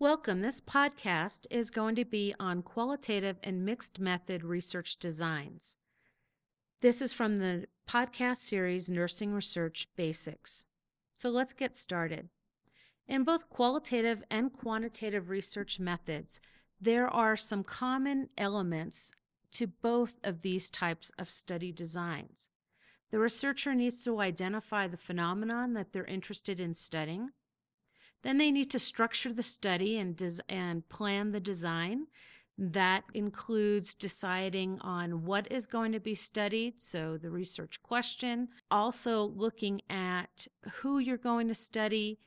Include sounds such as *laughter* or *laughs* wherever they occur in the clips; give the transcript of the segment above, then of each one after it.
Welcome. This podcast is going to be on qualitative and mixed method research designs. This is from the podcast series Nursing Research Basics. So let's get started. In both qualitative and quantitative research methods, there are some common elements to both of these types of study designs. The researcher needs to identify the phenomenon that they're interested in studying then they need to structure the study and, des- and plan the design. That includes deciding on what is going to be studied, so the research question, also looking at who you're going to study,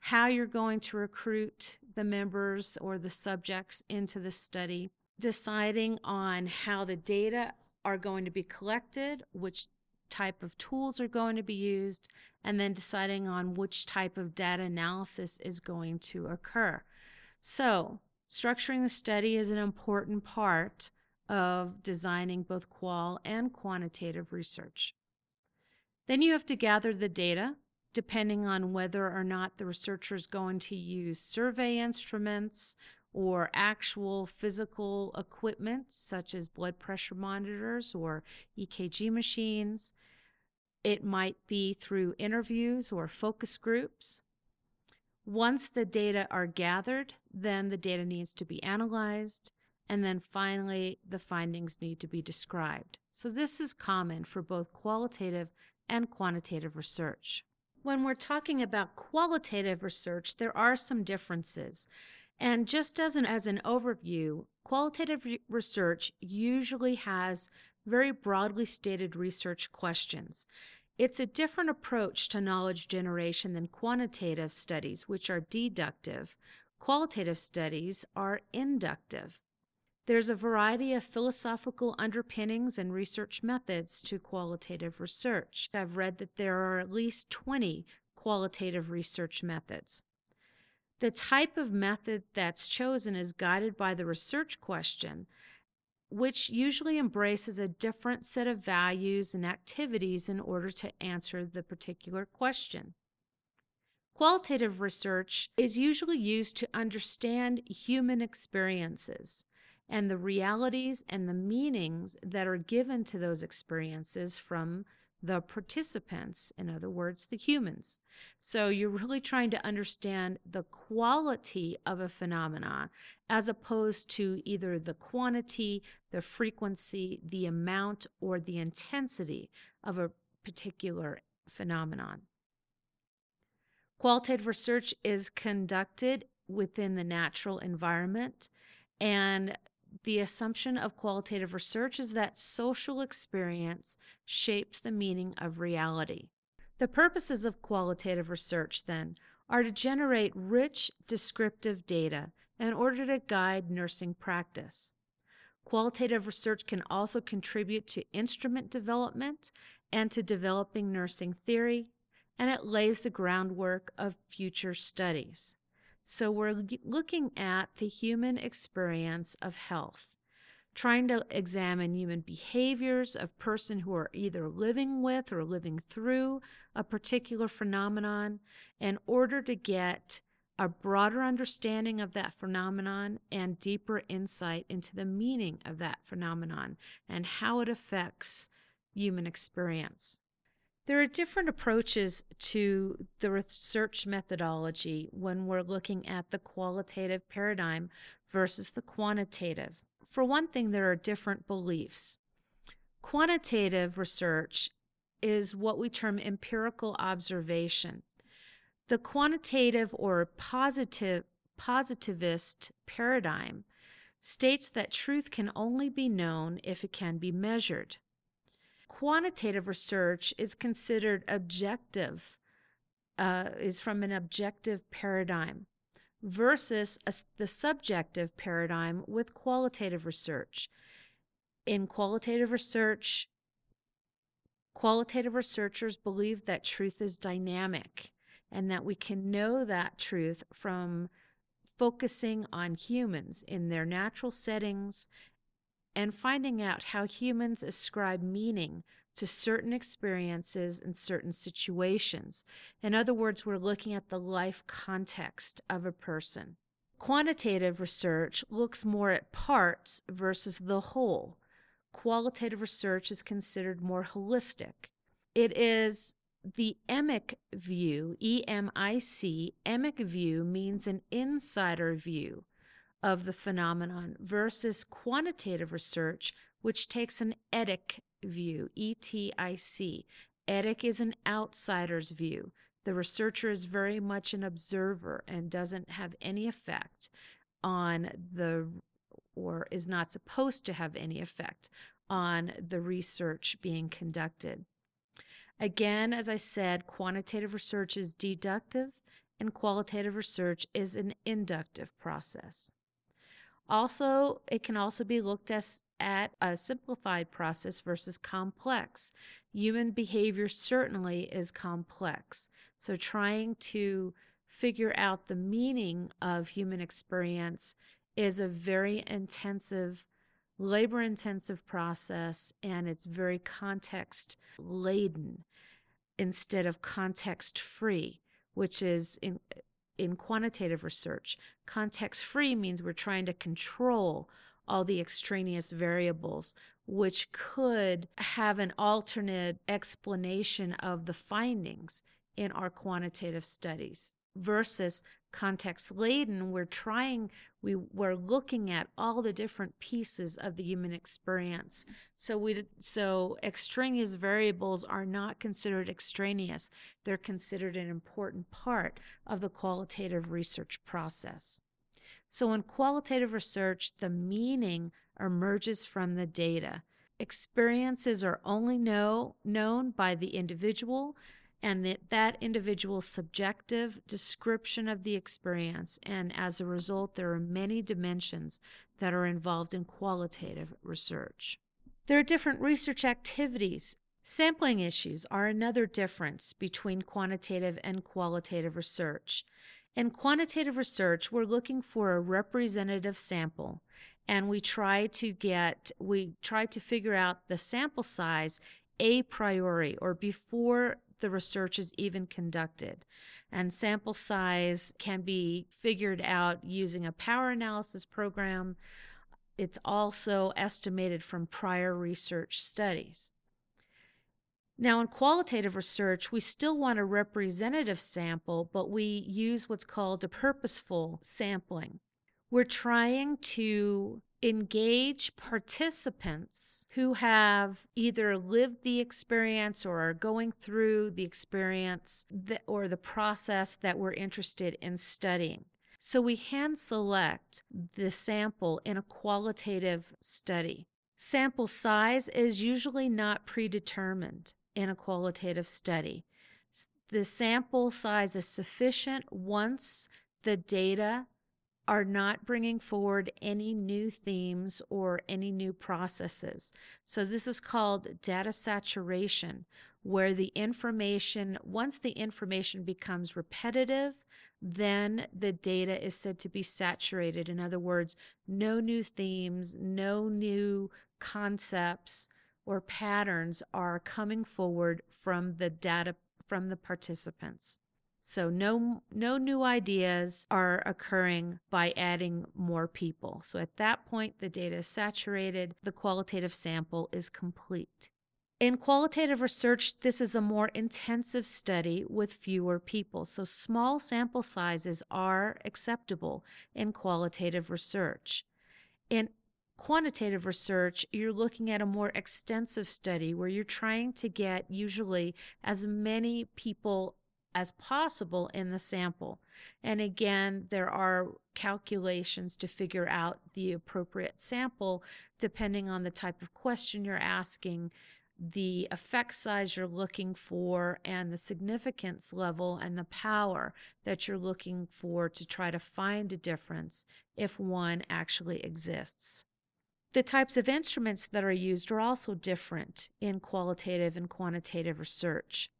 how you're going to recruit the members or the subjects into the study, deciding on how the data are going to be collected, which type of tools are going to be used, and then deciding on which type of data analysis is going to occur. So, structuring the study is an important part of designing both qual and quantitative research. Then you have to gather the data, depending on whether or not the researcher is going to use survey instruments or actual physical equipment such as blood pressure monitors or EKG machines. It might be through interviews or focus groups. Once the data are gathered, then the data needs to be analyzed, and then finally the findings need to be described. So this is common for both qualitative and quantitative research. When we're talking about qualitative research, there are some differences. And just as an, as an overview, qualitative re- research usually has very broadly stated research questions. It's a different approach to knowledge generation than quantitative studies, which are deductive. Qualitative studies are inductive. There's a variety of philosophical underpinnings and research methods to qualitative research. I've read that there are at least 20 qualitative research methods. The type of method that's chosen is guided by the research question, which usually embraces a different set of values and activities in order to answer the particular question. Qualitative research is usually used to understand human experiences and the realities and the meanings that are given to those experiences from the participants, in other words, the humans. So you're really trying to understand the quality of a phenomenon as opposed to either the quantity, the frequency, the amount, or the intensity of a particular phenomenon. Qualitative research is conducted within the natural environment and the assumption of qualitative research is that social experience shapes the meaning of reality. The purposes of qualitative research, then, are to generate rich descriptive data in order to guide nursing practice. Qualitative research can also contribute to instrument development and to developing nursing theory, and it lays the groundwork of future studies. So we're looking at the human experience of health, trying to examine human behaviors of person who are either living with or living through a particular phenomenon in order to get a broader understanding of that phenomenon and deeper insight into the meaning of that phenomenon and how it affects human experience. There are different approaches to the research methodology when we're looking at the qualitative paradigm versus the quantitative. For one thing, there are different beliefs. Quantitative research is what we term empirical observation. The quantitative or positive positivist paradigm states that truth can only be known if it can be measured quantitative research is considered objective, uh, is from an objective paradigm versus a, the subjective paradigm with qualitative research. In qualitative research, qualitative researchers believe that truth is dynamic and that we can know that truth from focusing on humans in their natural settings and finding out how humans ascribe meaning to certain experiences and certain situations. In other words, we're looking at the life context of a person. Quantitative research looks more at parts versus the whole. Qualitative research is considered more holistic. It is the emic view, E M I C, emic view means an insider view of the phenomenon versus quantitative research, which takes an etic view, E T I C. Etic is an outsider's view. The researcher is very much an observer and doesn't have any effect on the, or is not supposed to have any effect on the research being conducted. Again, as I said, quantitative research is deductive and qualitative research is an inductive process. Also, it can also be looked at, at a simplified process versus complex. Human behavior certainly is complex. So, trying to figure out the meaning of human experience is a very intensive, labor intensive process, and it's very context laden instead of context free, which is in, in quantitative research. Context free means we're trying to control all the extraneous variables, which could have an alternate explanation of the findings in our quantitative studies versus context laden we're trying we we're looking at all the different pieces of the human experience. So we so extraneous variables are not considered extraneous. They're considered an important part of the qualitative research process. So in qualitative research the meaning emerges from the data. Experiences are only know, known by the individual and that that individual's subjective description of the experience. And as a result there are many dimensions that are involved in qualitative research. There are different research activities. Sampling issues are another difference between quantitative and qualitative research. In quantitative research we're looking for a representative sample and we try to get we try to figure out the sample size a priori or before the research is even conducted. And sample size can be figured out using a power analysis program. It's also estimated from prior research studies. Now, in qualitative research, we still want a representative sample, but we use what's called a purposeful sampling. We're trying to engage participants who have either lived the experience or are going through the experience that, or the process that we're interested in studying. So we hand select the sample in a qualitative study. Sample size is usually not predetermined in a qualitative study. The sample size is sufficient once the data are not bringing forward any new themes or any new processes. So, this is called data saturation, where the information, once the information becomes repetitive, then the data is said to be saturated. In other words, no new themes, no new concepts or patterns are coming forward from the data from the participants. So no no new ideas are occurring by adding more people. So at that point the data is saturated, the qualitative sample is complete. In qualitative research, this is a more intensive study with fewer people. So small sample sizes are acceptable in qualitative research. In quantitative research, you're looking at a more extensive study where you're trying to get usually as many people as possible in the sample. And again, there are calculations to figure out the appropriate sample depending on the type of question you're asking, the effect size you're looking for, and the significance level and the power that you're looking for to try to find a difference if one actually exists. The types of instruments that are used are also different in qualitative and quantitative research.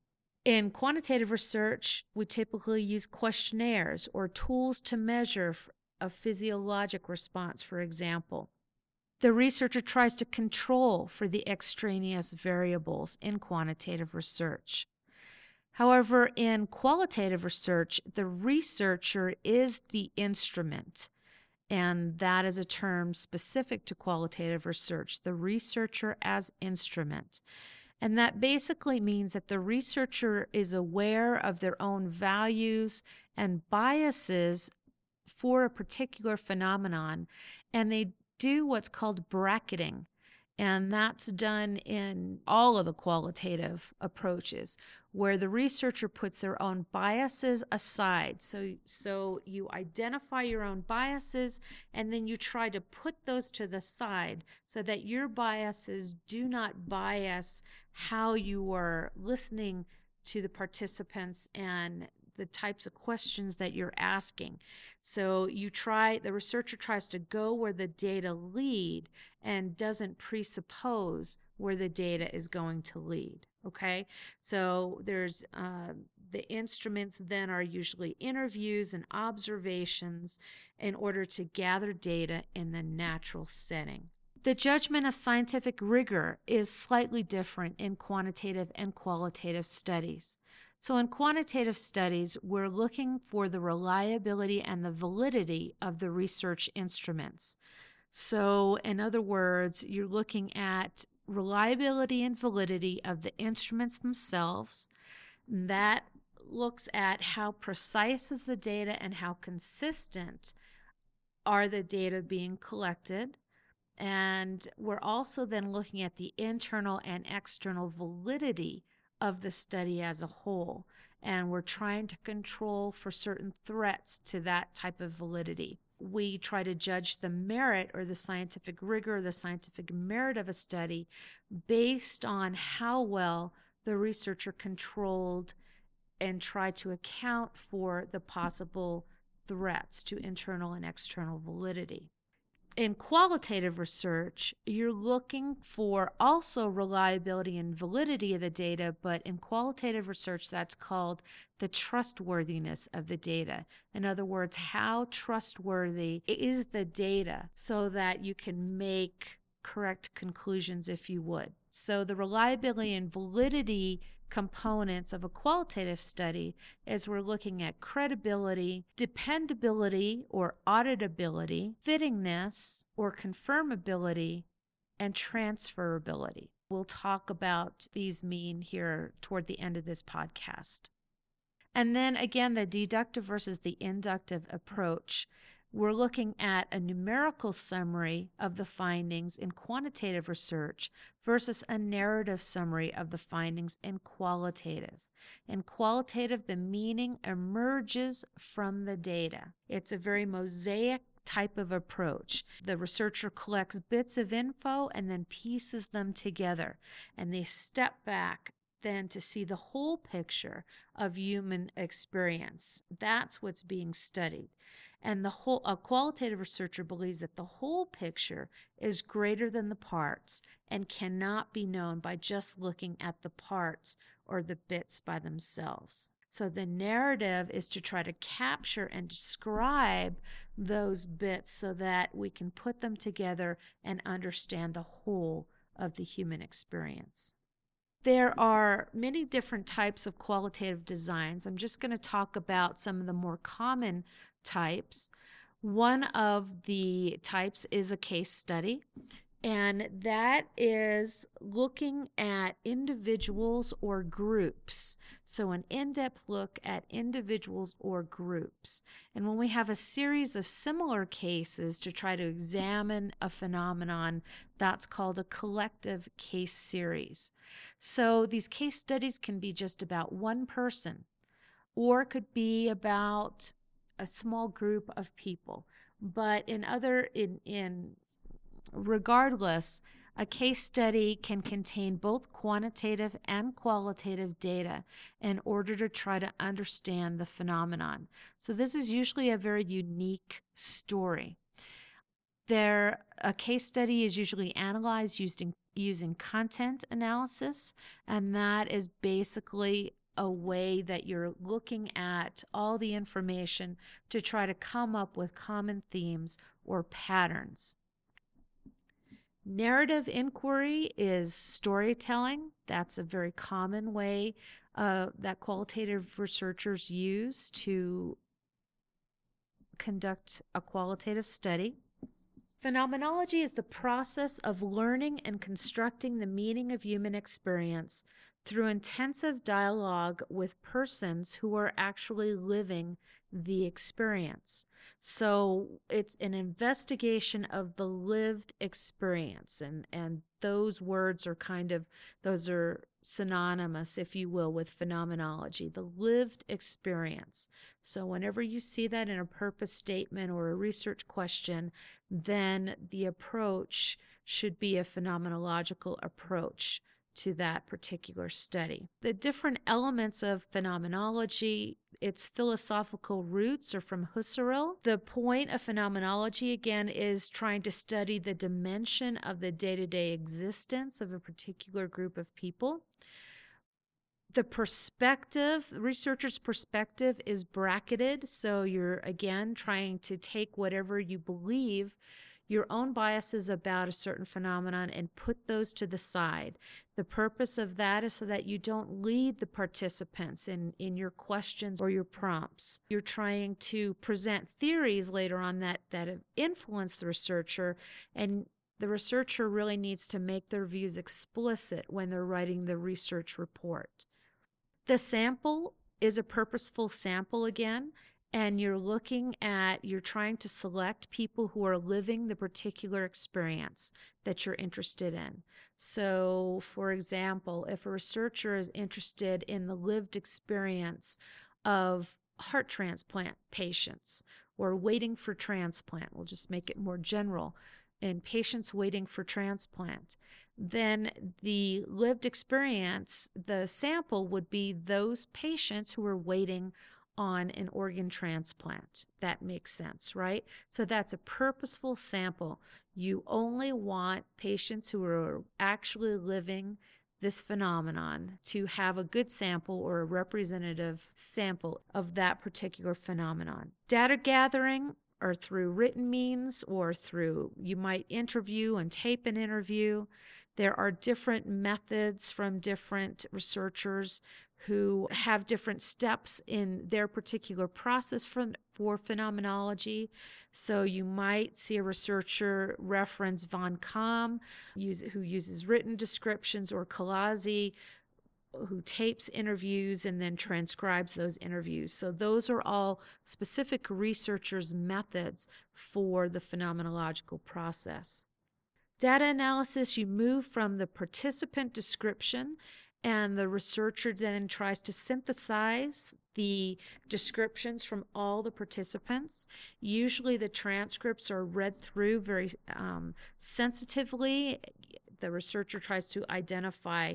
In quantitative research, we typically use questionnaires or tools to measure a physiologic response, for example. The researcher tries to control for the extraneous variables in quantitative research. However, in qualitative research, the researcher is the instrument. And that is a term specific to qualitative research, the researcher as instrument. And that basically means that the researcher is aware of their own values and biases for a particular phenomenon, and they do what's called bracketing. And that's done in all of the qualitative approaches where the researcher puts their own biases aside. So, so you identify your own biases and then you try to put those to the side so that your biases do not bias how you are listening to the participants and the types of questions that you're asking. So you try, the researcher tries to go where the data lead and doesn't presuppose where the data is going to lead. Okay, so there's uh, the instruments then are usually interviews and observations in order to gather data in the natural setting. The judgment of scientific rigor is slightly different in quantitative and qualitative studies. So, in quantitative studies, we're looking for the reliability and the validity of the research instruments. So, in other words, you're looking at reliability and validity of the instruments themselves. That looks at how precise is the data and how consistent are the data being collected. And we're also then looking at the internal and external validity of the study as a whole. And we're trying to control for certain threats to that type of validity. We try to judge the merit or the scientific rigor, the scientific merit of a study based on how well the researcher controlled and tried to account for the possible threats to internal and external validity in qualitative research, you're looking for also reliability and validity of the data, but in qualitative research, that's called the trustworthiness of the data. In other words, how trustworthy is the data so that you can make correct conclusions if you would. So the reliability and validity components of a qualitative study as we're looking at credibility, dependability or auditability, fittingness or confirmability, and transferability. We'll talk about these mean here toward the end of this podcast. And then again, the deductive versus the inductive approach we're looking at a numerical summary of the findings in quantitative research versus a narrative summary of the findings in qualitative. In qualitative, the meaning emerges from the data. It's a very mosaic type of approach. The researcher collects bits of info and then pieces them together, and they step back then to see the whole picture of human experience. That's what's being studied. And the whole a qualitative researcher believes that the whole picture is greater than the parts and cannot be known by just looking at the parts or the bits by themselves. So the narrative is to try to capture and describe those bits so that we can put them together and understand the whole of the human experience. There are many different types of qualitative designs. I'm just going to talk about some of the more common types. One of the types is a case study, and that is looking at individuals or groups. So, an in depth look at individuals or groups. And when we have a series of similar cases to try to examine a phenomenon, that's called a collective case series. So, these case studies can be just about one person or could be about a small group of people. But in other in in regardless, a case study can contain both quantitative and qualitative data in order to try to understand the phenomenon. So this is usually a very unique story. There, a case study is usually analyzed using using content analysis, and that is basically a way that you're looking at all the information to try to come up with common themes or patterns. Narrative inquiry is storytelling. That's a very common way uh, that qualitative researchers use to conduct a qualitative study. Phenomenology is the process of learning and constructing the meaning of human experience through intensive dialogue with persons who are actually living the experience. So it's an investigation of the lived experience and and those words are kind of those are synonymous if you will with phenomenology, the lived experience. So whenever you see that in a purpose statement or a research question, then the approach should be a phenomenological approach to that particular study. The different elements of phenomenology, its philosophical roots are from Husserl. The point of phenomenology, again, is trying to study the dimension of the day to day existence of a particular group of people. The perspective, researcher's perspective is bracketed. So you're again trying to take whatever you believe your own biases about a certain phenomenon and put those to the side. The purpose of that is so that you don't lead the participants in, in your questions or your prompts. You're trying to present theories later on that, that have influenced the researcher, and the researcher really needs to make their views explicit when they're writing the research report. The sample is a purposeful sample again and you're looking at, you're trying to select people who are living the particular experience that you're interested in. So, for example, if a researcher is interested in the lived experience of heart transplant patients or waiting for transplant, we'll just make it more general, in patients waiting for transplant, then the lived experience, the sample would be those patients who are waiting on an organ transplant. That makes sense, right? So that's a purposeful sample. You only want patients who are actually living this phenomenon to have a good sample or a representative sample of that particular phenomenon. Data gathering or through written means or through you might interview and tape an interview. There are different methods from different researchers who have different steps in their particular process for, for phenomenology. So you might see a researcher reference van Kaam, use, who uses written descriptions, or Colaizzi, who tapes interviews and then transcribes those interviews. So those are all specific researchers' methods for the phenomenological process. Data analysis, you move from the participant description and the researcher then tries to synthesize the descriptions from all the participants. Usually, the transcripts are read through very um, sensitively. The researcher tries to identify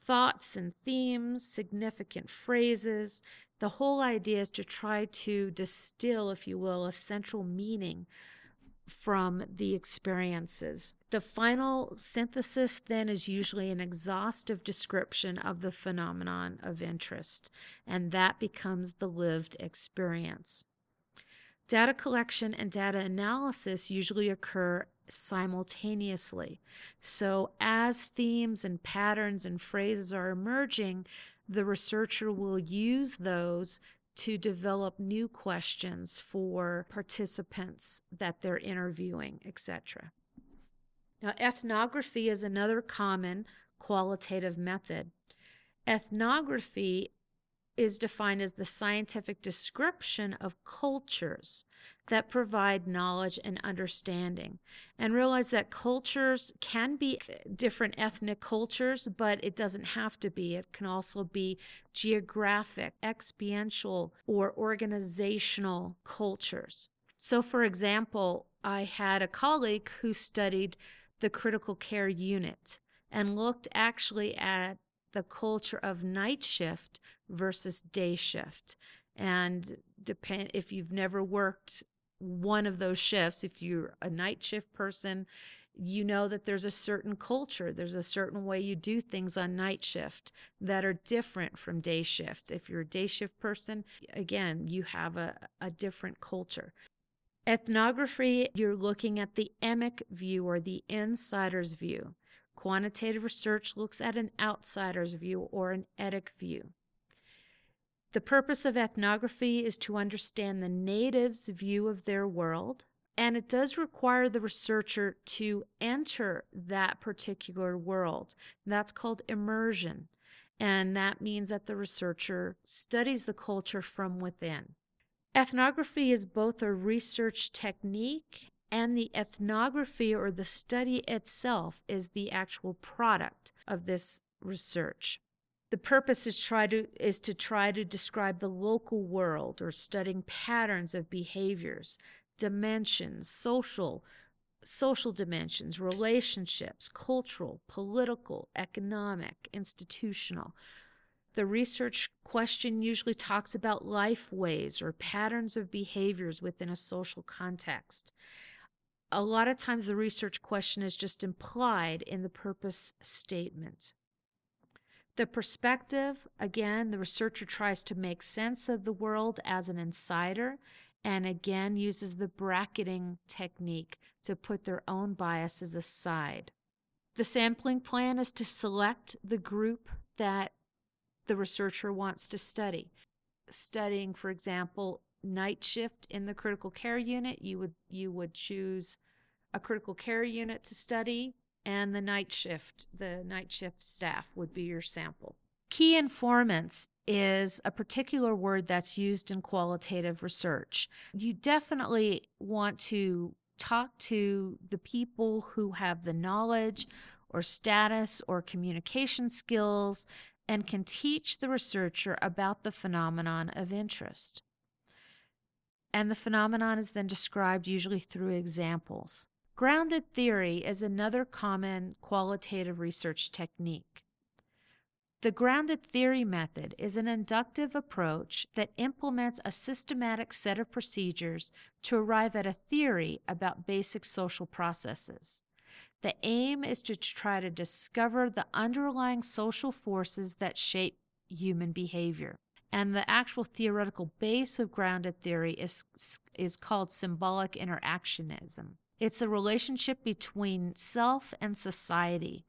thoughts and themes, significant phrases. The whole idea is to try to distill, if you will, a central meaning from the experiences. The final synthesis then is usually an exhaustive description of the phenomenon of interest, and that becomes the lived experience. Data collection and data analysis usually occur simultaneously. So, as themes and patterns and phrases are emerging, the researcher will use those to develop new questions for participants that they're interviewing, etc. Now, ethnography is another common qualitative method. Ethnography is defined as the scientific description of cultures that provide knowledge and understanding. And realize that cultures can be different ethnic cultures, but it doesn't have to be. It can also be geographic, experiential, or organizational cultures. So, for example, I had a colleague who studied the critical care unit and looked actually at the culture of night shift versus day shift. And depend if you've never worked one of those shifts, if you're a night shift person, you know that there's a certain culture, there's a certain way you do things on night shift that are different from day shift. If you're a day shift person, again, you have a, a different culture. Ethnography, you're looking at the emic view or the insider's view. Quantitative research looks at an outsider's view or an etic view. The purpose of ethnography is to understand the natives' view of their world, and it does require the researcher to enter that particular world. That's called immersion, and that means that the researcher studies the culture from within. Ethnography is both a research technique and the ethnography or the study itself is the actual product of this research. The purpose is try to is to try to describe the local world or studying patterns of behaviors, dimensions, social social dimensions, relationships, cultural, political, economic, institutional. The research question usually talks about life ways or patterns of behaviors within a social context a lot of times the research question is just implied in the purpose statement. The perspective, again, the researcher tries to make sense of the world as an insider and again uses the bracketing technique to put their own biases aside. The sampling plan is to select the group that the researcher wants to study. Studying, for example, night shift in the critical care unit, you would you would choose a critical care unit to study and the night shift, the night shift staff would be your sample. Key informants is a particular word that's used in qualitative research. You definitely want to talk to the people who have the knowledge or status or communication skills and can teach the researcher about the phenomenon of interest. And the phenomenon is then described usually through examples. Grounded theory is another common qualitative research technique. The grounded theory method is an inductive approach that implements a systematic set of procedures to arrive at a theory about basic social processes. The aim is to try to discover the underlying social forces that shape human behavior. And the actual theoretical base of grounded theory is, is called symbolic interactionism. It's a relationship between self and society.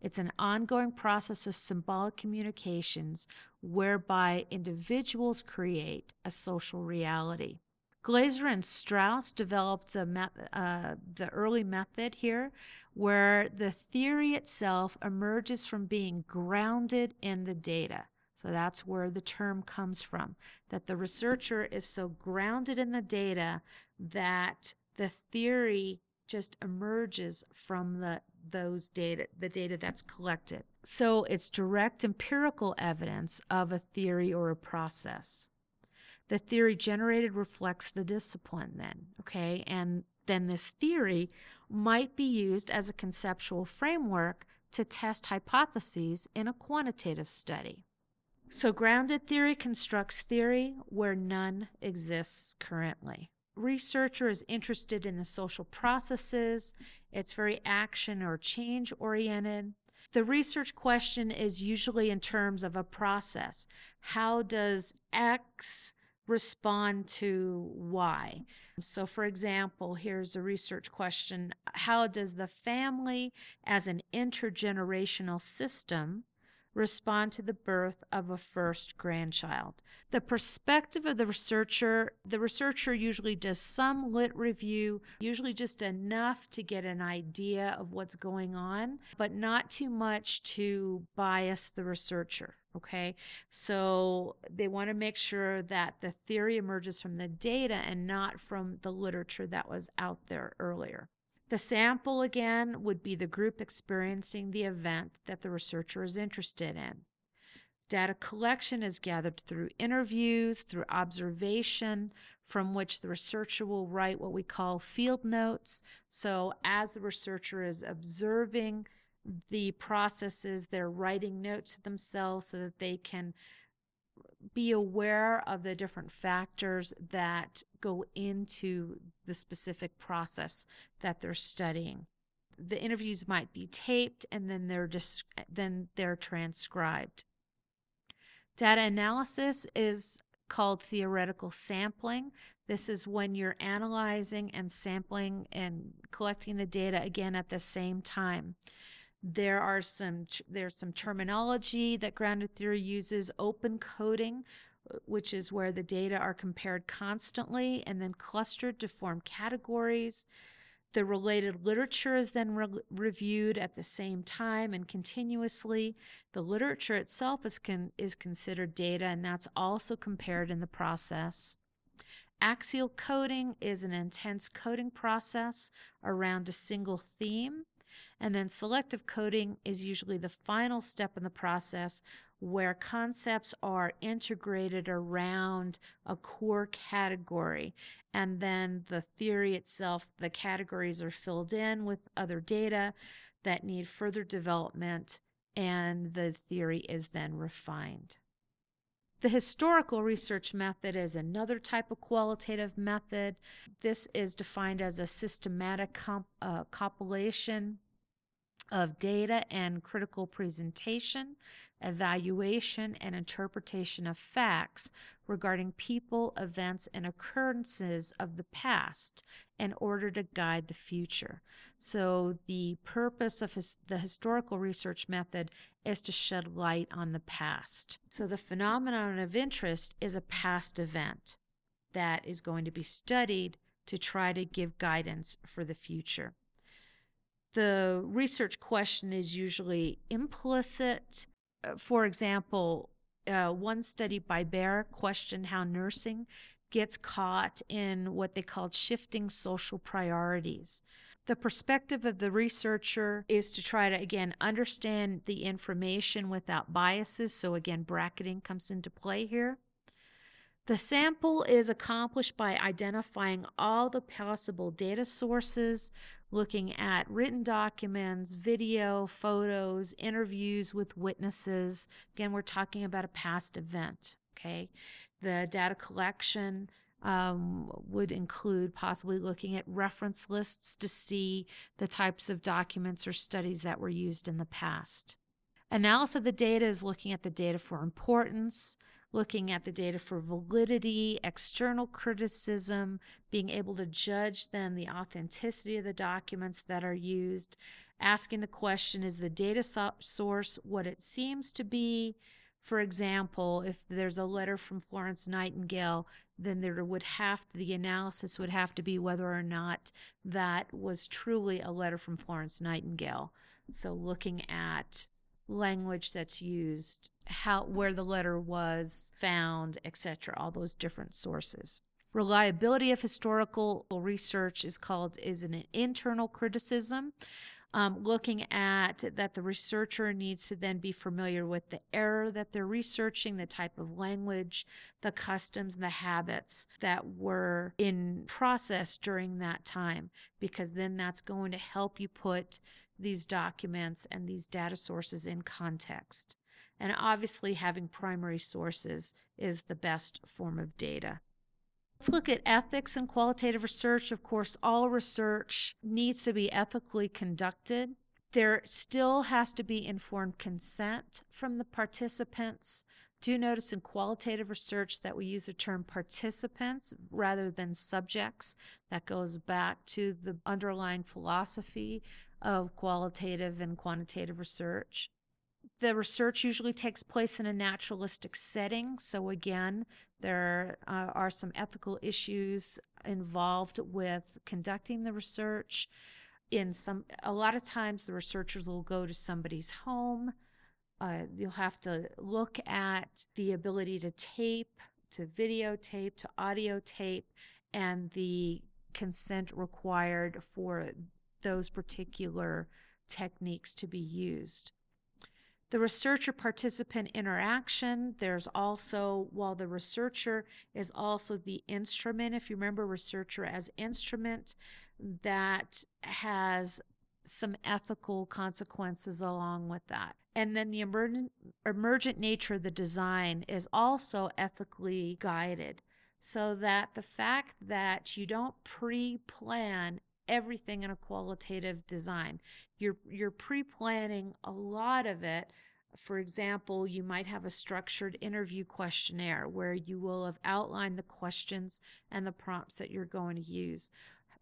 It's an ongoing process of symbolic communications whereby individuals create a social reality. Glaser and Strauss developed uh, the early method here where the theory itself emerges from being grounded in the data. So that's where the term comes from, that the researcher is so grounded in the data that the theory just emerges from the those data the data that's collected. So it's direct empirical evidence of a theory or a process. The theory generated reflects the discipline then okay? And then this theory might be used as a conceptual framework to test hypotheses in a quantitative study. So grounded theory constructs theory where none exists currently researcher is interested in the social processes. It's very action or change oriented. The research question is usually in terms of a process. How does X respond to Y? So, for example, here's a research question How does the family as an intergenerational system respond to the birth of a first grandchild. The perspective of the researcher, the researcher usually does some lit review, usually just enough to get an idea of what's going on, but not too much to bias the researcher. Okay, so they want to make sure that the theory emerges from the data and not from the literature that was out there earlier. The sample, again, would be the group experiencing the event that the researcher is interested in. Data collection is gathered through interviews, through observation, from which the researcher will write what we call field notes. So, as the researcher is observing the processes, they're writing notes to themselves so that they can be aware of the different factors that go into the specific process that they're studying. The interviews might be taped and then they're dis- then they're transcribed. Data analysis is called theoretical sampling. This is when you're analyzing and sampling and collecting the data again at the same time. There are some there's some terminology that grounded theory uses, open coding, uh, which is where the data are compared constantly and then clustered to form categories. The related literature is then re- reviewed at the same time and continuously. The literature itself is, con- is considered data, and that's also compared in the process. Axial coding is an intense coding process around a single theme. And then selective coding is usually the final step in the process where concepts are integrated around a core category. And then the theory itself, the categories are filled in with other data that need further development, and the theory is then refined. The historical research method is another type of qualitative method. This is defined as a systematic comp- uh, compilation of data and critical presentation, evaluation, and interpretation of facts regarding people, events, and occurrences of the past in order to guide the future. So, the purpose of his, the historical research method is to shed light on the past. So, the phenomenon of interest is a past event that is going to be studied to try to give guidance for the future the research question is usually implicit. Uh, for example, uh, one study by Baer questioned how nursing gets caught in what they called shifting social priorities. The perspective of the researcher is to try to, again, understand the information without biases. So, again, bracketing comes into play here. The sample is accomplished by identifying all the possible data sources, looking at written documents, video, photos, interviews with witnesses. Again, we're talking about a past event, okay? The data collection um, would include possibly looking at reference lists to see the types of documents or studies that were used in the past. Analysis of the data is looking at the data for importance, looking at the data for validity, external criticism, being able to judge then the authenticity of the documents that are used, asking the question is the data source what it seems to be? For example, if there's a letter from Florence Nightingale, then there would have to, the analysis would have to be whether or not that was truly a letter from Florence Nightingale. So looking at language that's used, how where the letter was found, etc., all those different sources. Reliability of historical research is called is an internal criticism. Um, looking at that the researcher needs to then be familiar with the error that they're researching, the type of language, the customs, the habits that were in process during that time, because then that's going to help you put these documents and these data sources in context. And obviously, having primary sources is the best form of data. Let's look at ethics and qualitative research. Of course, all research needs to be ethically conducted. There still has to be informed consent from the participants. Do notice in qualitative research that we use the term participants rather than subjects. That goes back to the underlying philosophy of qualitative and quantitative research. The research usually takes place in a naturalistic setting. So, again, there uh, are some ethical issues involved with conducting the research. In some, a lot of times, the researchers will go to somebody's home. Uh, you'll have to look at the ability to tape, to videotape, to audio tape, and the consent required for those particular techniques to be used. The researcher participant interaction, there's also, while the researcher is also the instrument, if you remember researcher as instrument, that has some ethical consequences along with that. And then the emergent, emergent nature of the design is also ethically guided so that the fact that you don't pre plan everything in a qualitative design. You're you're pre-planning a lot of it. For example, you might have a structured interview questionnaire where you will have outlined the questions and the prompts that you're going to use.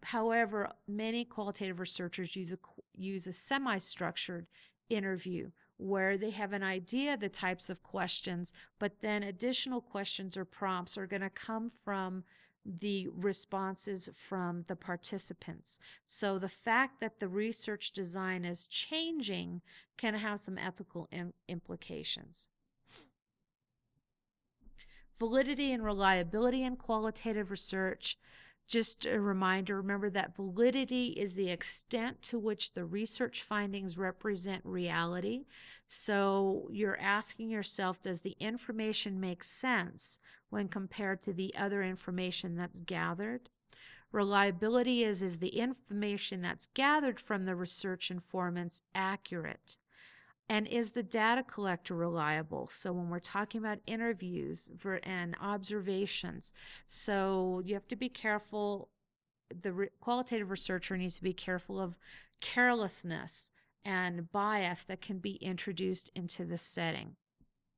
However, many qualitative researchers use a use a semi-structured interview where they have an idea the types of questions, but then additional questions or prompts are going to come from the responses from the participants. So the fact that the research design is changing can have some ethical Im- implications. Validity and reliability in qualitative research just a reminder remember that validity is the extent to which the research findings represent reality. So you're asking yourself, does the information make sense when compared to the other information that's gathered? Reliability is, is the information that's gathered from the research informants accurate? And is the data collector reliable? So when we're talking about interviews and observations, so you have to be careful. The re- qualitative researcher needs to be careful of carelessness and bias that can be introduced into the setting.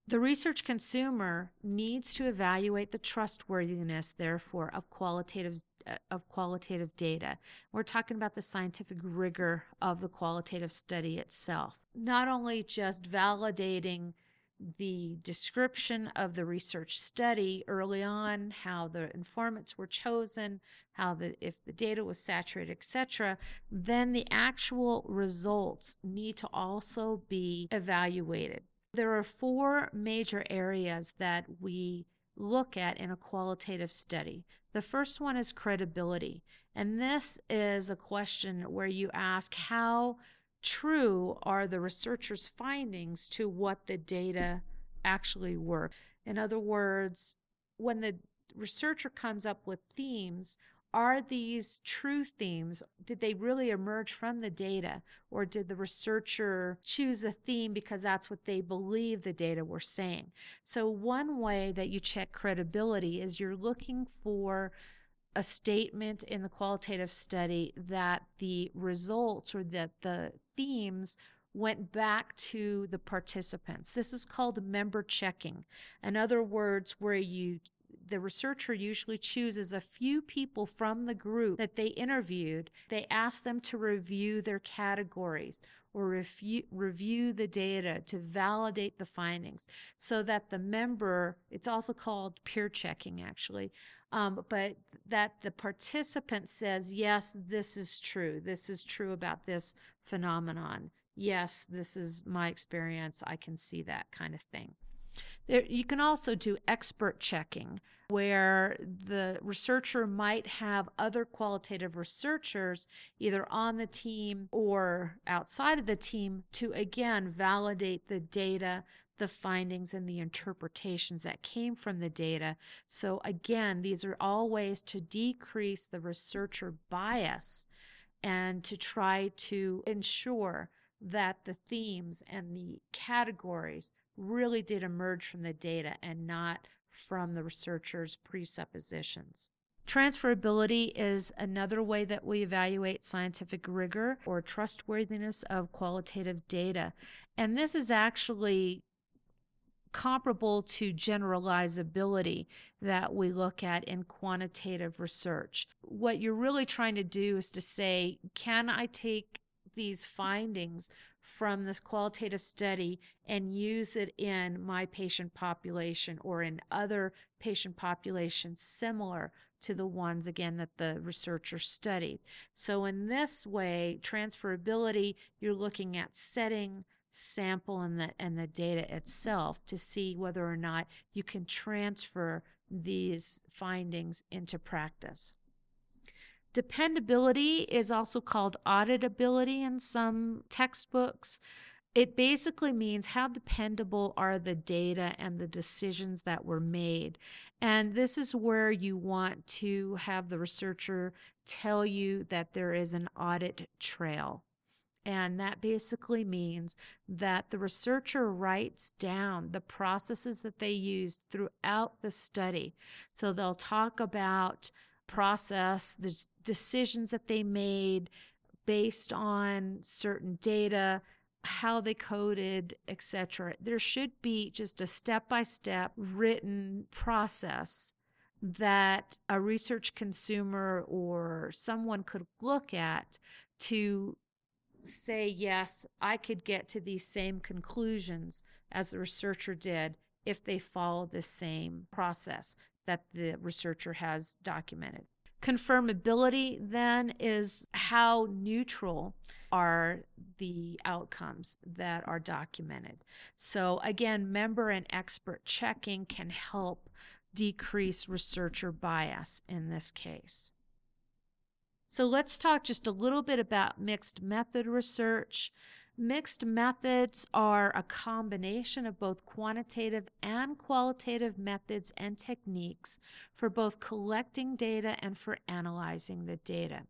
The research consumer needs to evaluate the trustworthiness, therefore, of qualitative Uh, of qualitative data. We're talking about the scientific rigor of the qualitative study itself. Not only just validating the description of the research study early on, how the informants were chosen, how the if the data was saturated, etc., then the actual results need to also be evaluated. There are four major areas that we look at in a qualitative study. The first one is credibility. And this is a question where you ask how true are the researcher's findings to what the data actually were. In other words, when the researcher comes up with themes, are these true themes? Did they really emerge from the data? Or did the researcher choose a theme because that's what they believe the data were saying? So, one way that you check credibility is you're looking for a statement in the qualitative study that the results or that the themes went back to the participants. This is called member checking. In other words, where you the researcher usually chooses a few people from the group that they interviewed. They ask them to review their categories or review, review the data to validate the findings so that the member, it's also called peer checking actually, um, but that the participant says, yes, this is true. This is true about this phenomenon. Yes, this is my experience. I can see that kind of thing. There, you can also do expert checking, where the researcher might have other qualitative researchers either on the team or outside of the team to again validate the data, the findings, and the interpretations that came from the data. So, again, these are all ways to decrease the researcher bias and to try to ensure that the themes and the categories really did emerge from the data and not from the researcher's presuppositions. Transferability is another way that we evaluate scientific rigor or trustworthiness of qualitative data. And this is actually comparable to generalizability that we look at in quantitative research. What you're really trying to do is to say, can I take these findings from this qualitative study and use it in my patient population or in other patient populations similar to the ones again that the researcher studied. So in this way, transferability, you're looking at setting, sample and the and the data itself to see whether or not you can transfer these findings into practice. Dependability is also called auditability in some textbooks. It basically means how dependable are the data and the decisions that were made. And this is where you want to have the researcher tell you that there is an audit trail. And that basically means that the researcher writes down the processes that they used throughout the study. So they'll talk about process, the decisions that they made based on certain data, how they coded, etc. There should be just a step-by-step written process that a research consumer or someone could look at to say, yes, I could get to these same conclusions as the researcher did if they follow the same process that the researcher has documented. Confirmability then is how neutral are the outcomes that are documented. So, again, member and expert checking can help decrease researcher bias in this case. So, let's talk just a little bit about mixed method research. Mixed methods are a combination of both quantitative and qualitative methods and techniques for both collecting data and for analyzing the data.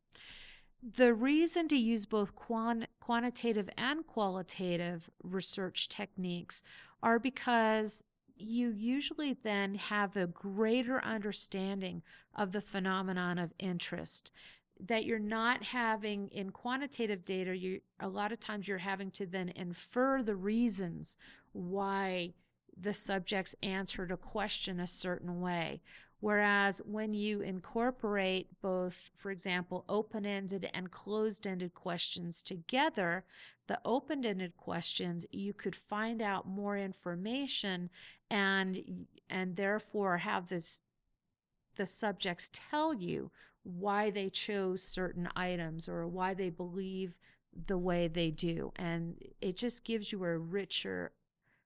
The reason to use both quant- quantitative and qualitative research techniques are because you usually then have a greater understanding of the phenomenon of interest that you're not having in quantitative data you a lot of times you're having to then infer the reasons why the subjects answered a question a certain way. Whereas when you incorporate both for example open-ended and closed-ended questions together the open-ended questions you could find out more information and and therefore have this the subjects tell you why they chose certain items or why they believe the way they do. And it just gives you a richer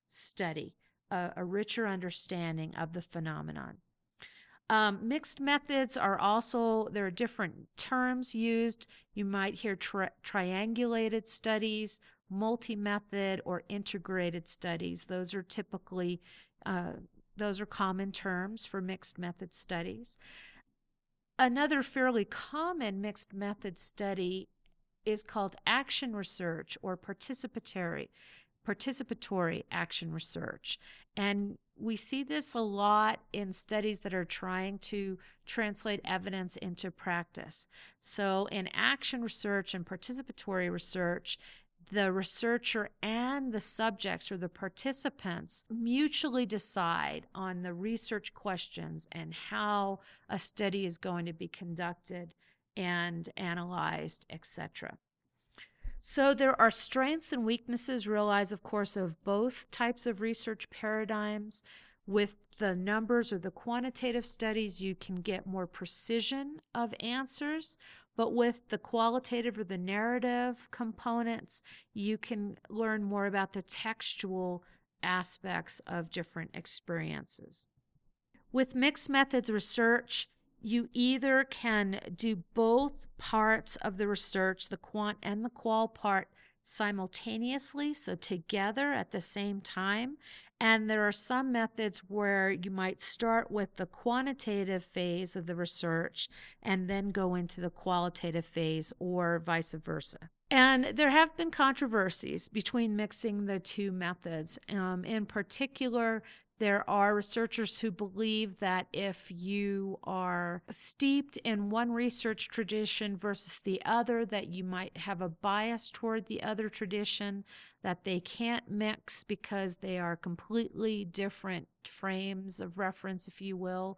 study, a, a richer understanding of the phenomenon. Um, mixed methods are also, there are different terms used. You might hear tri- triangulated studies, multi method, or integrated studies. Those are typically, uh, those are common terms for mixed method studies. Another fairly common mixed method study is called action research or participatory participatory action research. And we see this a lot in studies that are trying to translate evidence into practice. So, in action research and participatory research, the researcher and the subjects or the participants mutually decide on the research questions and how a study is going to be conducted and analyzed, etc. So there are strengths and weaknesses realized, of course, of both types of research paradigms. With the numbers or the quantitative studies, you can get more precision of answers, but with the qualitative or the narrative components, you can learn more about the textual aspects of different experiences. With mixed methods research, you either can do both parts of the research, the quant and the qual part, simultaneously, so together at the same time, and there are some methods where you might start with the quantitative phase of the research and then go into the qualitative phase, or vice versa. And there have been controversies between mixing the two methods. Um, in particular, there are researchers who believe that if you are steeped in one research tradition versus the other, that you might have a bias toward the other tradition, that they can't mix because they are completely different frames of reference, if you will,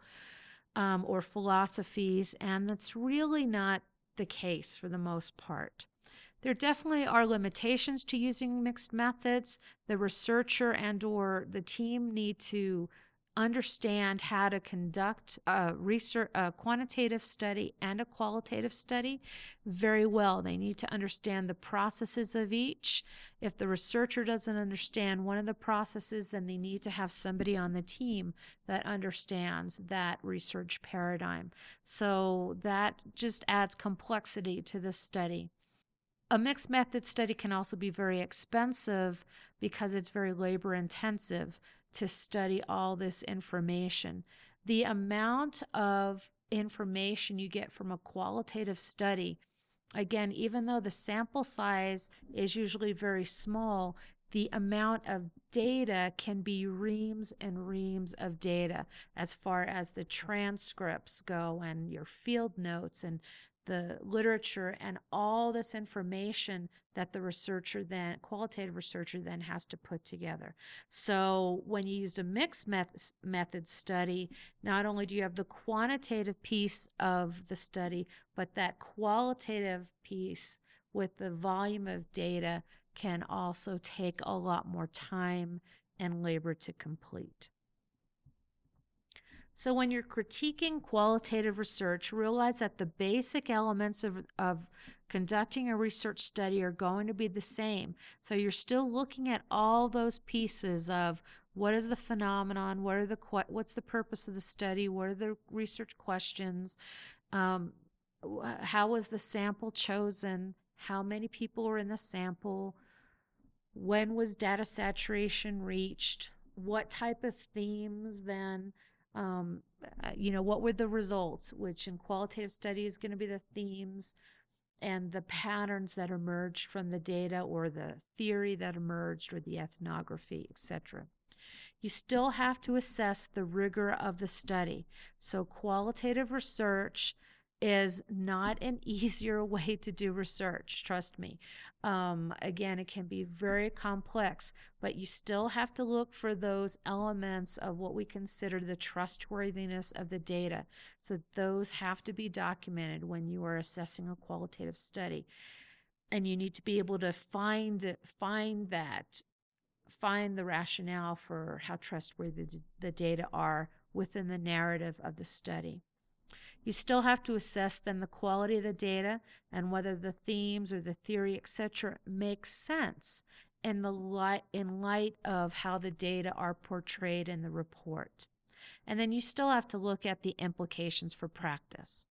um, or philosophies. And that's really not the case for the most part. There definitely are limitations to using mixed methods. The researcher and or the team need to understand how to conduct a research a quantitative study and a qualitative study very well. They need to understand the processes of each. If the researcher doesn't understand one of the processes then they need to have somebody on the team that understands that research paradigm. So that just adds complexity to the study a mixed method study can also be very expensive because it's very labor intensive to study all this information. The amount of information you get from a qualitative study, again, even though the sample size is usually very small, the amount of data can be reams and reams of data as far as the transcripts go and your field notes and the literature and all this information that the researcher then qualitative researcher then has to put together so when you used a mixed method study not only do you have the quantitative piece of the study but that qualitative piece with the volume of data can also take a lot more time and labor to complete. So, when you're critiquing qualitative research, realize that the basic elements of, of conducting a research study are going to be the same. So, you're still looking at all those pieces of what is the phenomenon, what are the what's the purpose of the study, what are the research questions, um, how was the sample chosen, how many people were in the sample, when was data saturation reached, what type of themes then um, uh, you know, what were the results, which in qualitative study is going to be the themes and the patterns that emerged from the data or the theory that emerged or the ethnography, etc. You still have to assess the rigor of the study. So, qualitative research is not an *laughs* easier way to do research, trust me. Um, again, it can be very complex, but you still have to look for those elements of what we consider the trustworthiness of the data. So, those have to be documented when you are assessing a qualitative study. And you need to be able to find find that find the rationale for how trustworthy the data are within the narrative of the study. You still have to assess then the quality of the data and whether the themes or the theory, etc., make sense in the light in light of how the data are portrayed in the report. And then you still have to look at the implications for practice.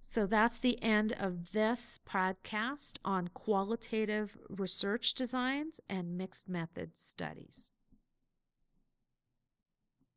So that's the end of this podcast on qualitative research designs and mixed method studies.